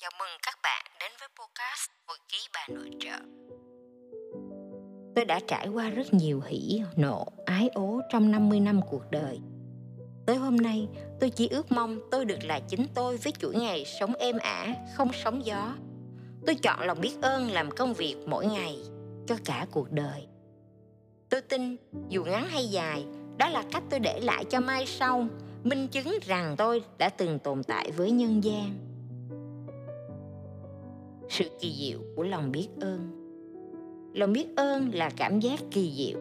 Chào mừng các bạn đến với podcast Hồi ký bà nội trợ. Tôi đã trải qua rất nhiều hỉ, nộ, ái ố trong 50 năm cuộc đời. Tới hôm nay, tôi chỉ ước mong tôi được là chính tôi với chuỗi ngày sống êm ả, không sóng gió. Tôi chọn lòng biết ơn làm công việc mỗi ngày cho cả cuộc đời. Tôi tin, dù ngắn hay dài, đó là cách tôi để lại cho mai sau minh chứng rằng tôi đã từng tồn tại với nhân gian sự kỳ diệu của lòng biết ơn. Lòng biết ơn là cảm giác kỳ diệu.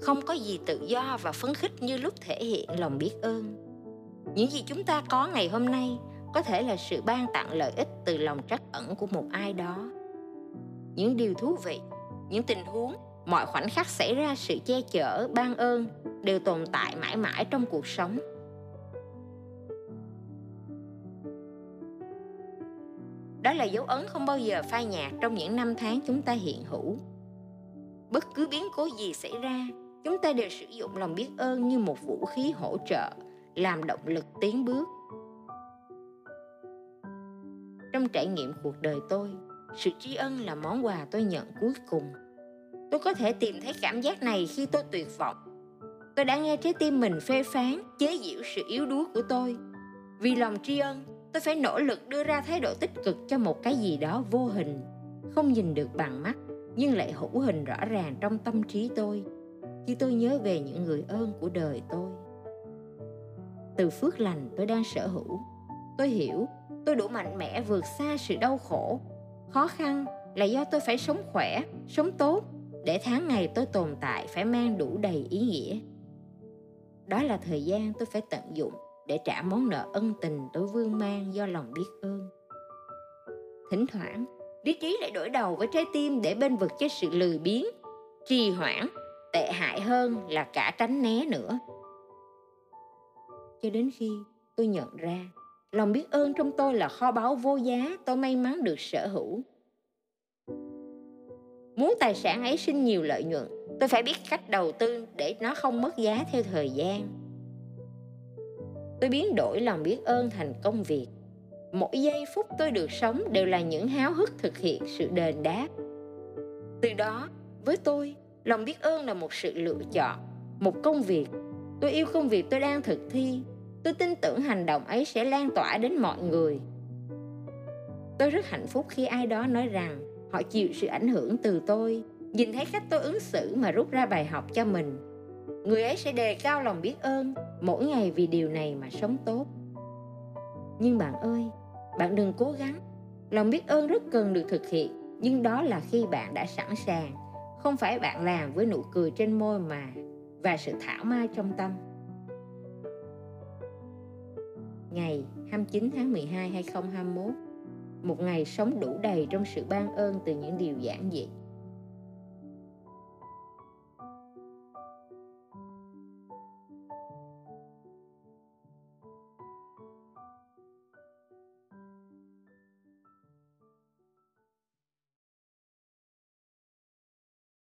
Không có gì tự do và phấn khích như lúc thể hiện lòng biết ơn. Những gì chúng ta có ngày hôm nay có thể là sự ban tặng lợi ích từ lòng trắc ẩn của một ai đó. Những điều thú vị, những tình huống, mọi khoảnh khắc xảy ra sự che chở, ban ơn đều tồn tại mãi mãi trong cuộc sống. Đó là dấu ấn không bao giờ phai nhạt trong những năm tháng chúng ta hiện hữu. Bất cứ biến cố gì xảy ra, chúng ta đều sử dụng lòng biết ơn như một vũ khí hỗ trợ, làm động lực tiến bước. Trong trải nghiệm cuộc đời tôi, sự tri ân là món quà tôi nhận cuối cùng. Tôi có thể tìm thấy cảm giác này khi tôi tuyệt vọng. Tôi đã nghe trái tim mình phê phán, chế giễu sự yếu đuối của tôi. Vì lòng tri ân tôi phải nỗ lực đưa ra thái độ tích cực cho một cái gì đó vô hình, không nhìn được bằng mắt, nhưng lại hữu hình rõ ràng trong tâm trí tôi, khi tôi nhớ về những người ơn của đời tôi. Từ phước lành tôi đang sở hữu, tôi hiểu, tôi đủ mạnh mẽ vượt xa sự đau khổ. Khó khăn là do tôi phải sống khỏe, sống tốt, để tháng ngày tôi tồn tại phải mang đủ đầy ý nghĩa. Đó là thời gian tôi phải tận dụng để trả món nợ ân tình tối vương mang do lòng biết ơn. Thỉnh thoảng, lý trí lại đổi đầu với trái tim để bên vực cho sự lười biếng, trì hoãn, tệ hại hơn là cả tránh né nữa. Cho đến khi tôi nhận ra, lòng biết ơn trong tôi là kho báu vô giá, tôi may mắn được sở hữu. Muốn tài sản ấy sinh nhiều lợi nhuận, tôi phải biết cách đầu tư để nó không mất giá theo thời gian tôi biến đổi lòng biết ơn thành công việc. Mỗi giây phút tôi được sống đều là những háo hức thực hiện sự đền đáp. Từ đó, với tôi, lòng biết ơn là một sự lựa chọn, một công việc. Tôi yêu công việc tôi đang thực thi. Tôi tin tưởng hành động ấy sẽ lan tỏa đến mọi người. Tôi rất hạnh phúc khi ai đó nói rằng họ chịu sự ảnh hưởng từ tôi. Nhìn thấy cách tôi ứng xử mà rút ra bài học cho mình người ấy sẽ đề cao lòng biết ơn mỗi ngày vì điều này mà sống tốt. Nhưng bạn ơi, bạn đừng cố gắng. Lòng biết ơn rất cần được thực hiện, nhưng đó là khi bạn đã sẵn sàng. Không phải bạn làm với nụ cười trên môi mà, và sự thảo mai trong tâm. Ngày 29 tháng 12 2021 một ngày sống đủ đầy trong sự ban ơn từ những điều giản dị.